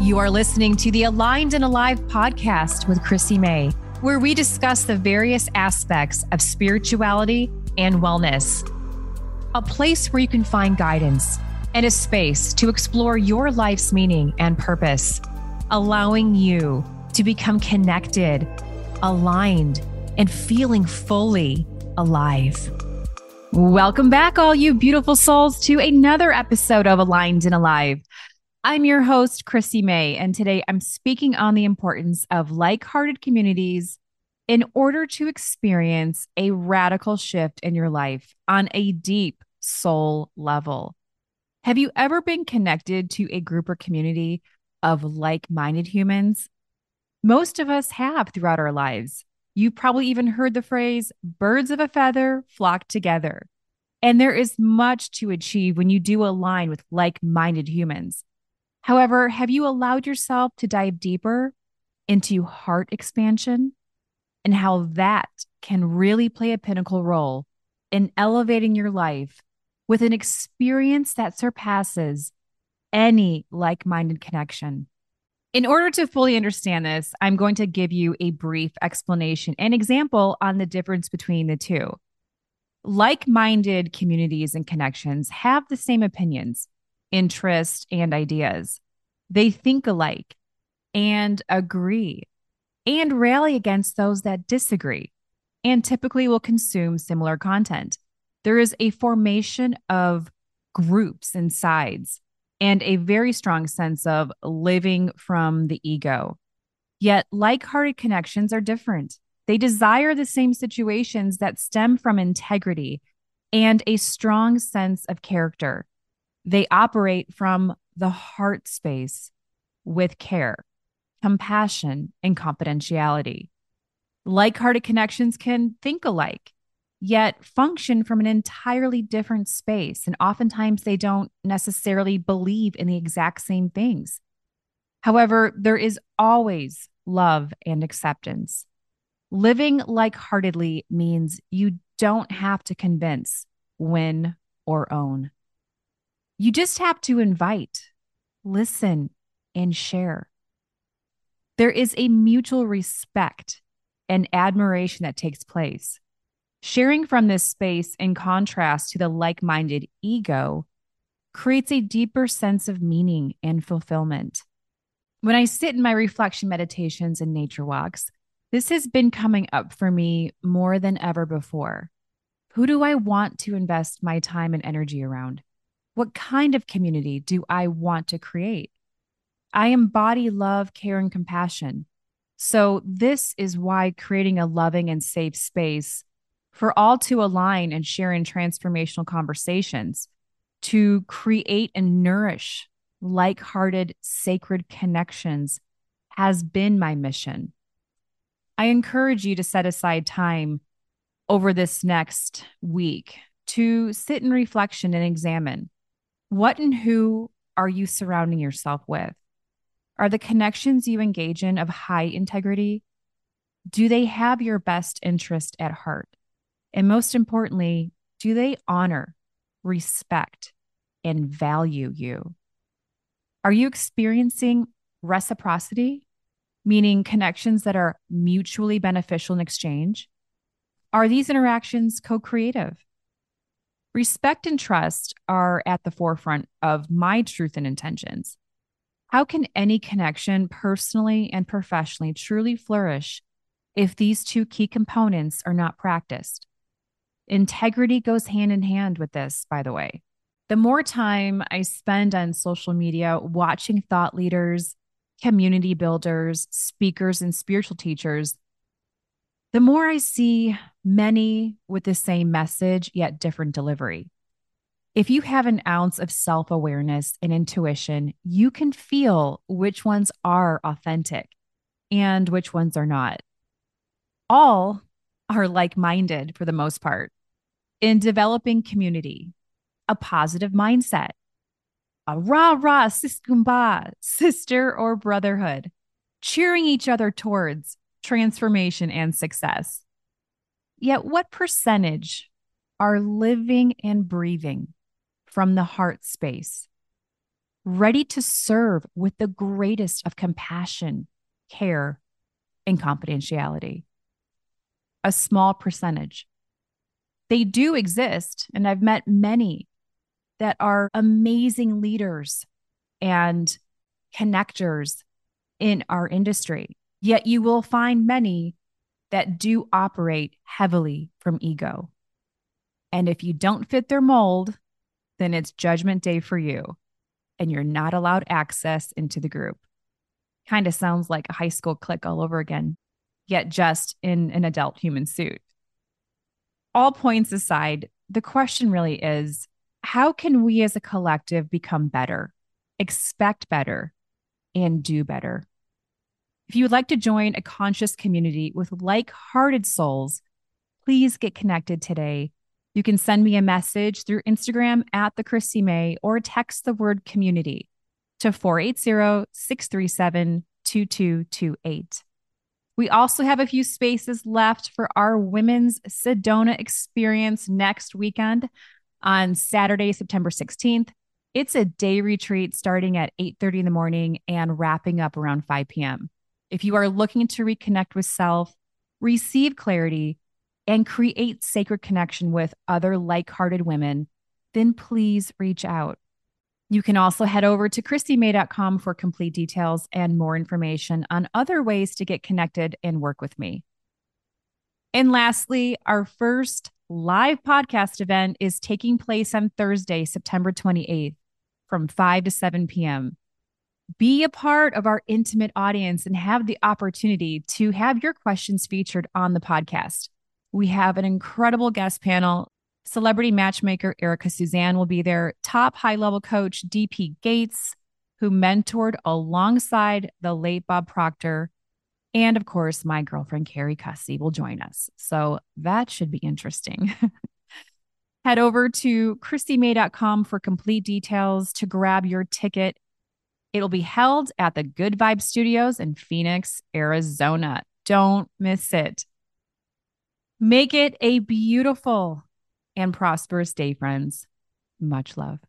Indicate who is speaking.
Speaker 1: You are listening to the Aligned and Alive podcast with Chrissy May, where we discuss the various aspects of spirituality and wellness. A place where you can find guidance and a space to explore your life's meaning and purpose, allowing you to become connected, aligned, and feeling fully alive. Welcome back, all you beautiful souls, to another episode of Aligned and Alive. I'm your host, Chrissy May, and today I'm speaking on the importance of like hearted communities in order to experience a radical shift in your life on a deep soul level. Have you ever been connected to a group or community of like minded humans? Most of us have throughout our lives. You probably even heard the phrase birds of a feather flock together. And there is much to achieve when you do align with like minded humans. However, have you allowed yourself to dive deeper into heart expansion and how that can really play a pinnacle role in elevating your life with an experience that surpasses any like minded connection? In order to fully understand this, I'm going to give you a brief explanation and example on the difference between the two. Like minded communities and connections have the same opinions interest, and ideas. They think alike and agree and rally against those that disagree and typically will consume similar content. There is a formation of groups and sides and a very strong sense of living from the ego. Yet, like hearted connections are different. They desire the same situations that stem from integrity and a strong sense of character. They operate from the heart space with care, compassion, and confidentiality. Like hearted connections can think alike, yet function from an entirely different space. And oftentimes they don't necessarily believe in the exact same things. However, there is always love and acceptance. Living like heartedly means you don't have to convince, win, or own. You just have to invite, listen, and share. There is a mutual respect and admiration that takes place. Sharing from this space, in contrast to the like minded ego, creates a deeper sense of meaning and fulfillment. When I sit in my reflection meditations and nature walks, this has been coming up for me more than ever before. Who do I want to invest my time and energy around? What kind of community do I want to create? I embody love, care, and compassion. So, this is why creating a loving and safe space for all to align and share in transformational conversations to create and nourish like hearted, sacred connections has been my mission. I encourage you to set aside time over this next week to sit in reflection and examine what and who are you surrounding yourself with? Are the connections you engage in of high integrity? Do they have your best interest at heart? And most importantly, do they honor, respect, and value you? Are you experiencing reciprocity, meaning connections that are mutually beneficial in exchange? Are these interactions co creative? Respect and trust are at the forefront of my truth and intentions. How can any connection, personally and professionally, truly flourish if these two key components are not practiced? Integrity goes hand in hand with this, by the way. The more time I spend on social media watching thought leaders, community builders, speakers, and spiritual teachers, the more I see many with the same message, yet different delivery. If you have an ounce of self awareness and intuition, you can feel which ones are authentic and which ones are not. All are like minded for the most part in developing community, a positive mindset, a rah rah siskumba, sister or brotherhood, cheering each other towards transformation and success. Yet, what percentage are living and breathing from the heart space? ready to serve with the greatest of compassion, care, and confidentiality. A small percentage. They do exist, and I've met many that are amazing leaders and connectors in our industry. Yet you will find many that do operate heavily from ego. And if you don't fit their mold, then it's judgment day for you and you're not allowed access into the group. Kind of sounds like a high school clique all over again, yet just in an adult human suit. All points aside, the question really is how can we as a collective become better, expect better, and do better? If you would like to join a conscious community with like hearted souls, please get connected today. You can send me a message through Instagram at the Chrissy May or text the word community to 480 637 2228. We also have a few spaces left for our women's Sedona experience next weekend on Saturday, September 16th. It's a day retreat starting at 8:30 in the morning and wrapping up around 5 p.m. If you are looking to reconnect with self, receive clarity, and create sacred connection with other like hearted women, then please reach out. You can also head over to chrissymay.com for complete details and more information on other ways to get connected and work with me. And lastly, our first live podcast event is taking place on Thursday, September 28th from 5 to 7 p.m be a part of our intimate audience and have the opportunity to have your questions featured on the podcast. We have an incredible guest panel. Celebrity matchmaker Erica Suzanne will be there, top high level coach DP Gates, who mentored alongside the late Bob Proctor. And of course, my girlfriend Carrie Cussy will join us. So that should be interesting. Head over to chrissymay.com for complete details to grab your ticket It'll be held at the Good Vibe Studios in Phoenix, Arizona. Don't miss it. Make it a beautiful and prosperous day, friends. Much love.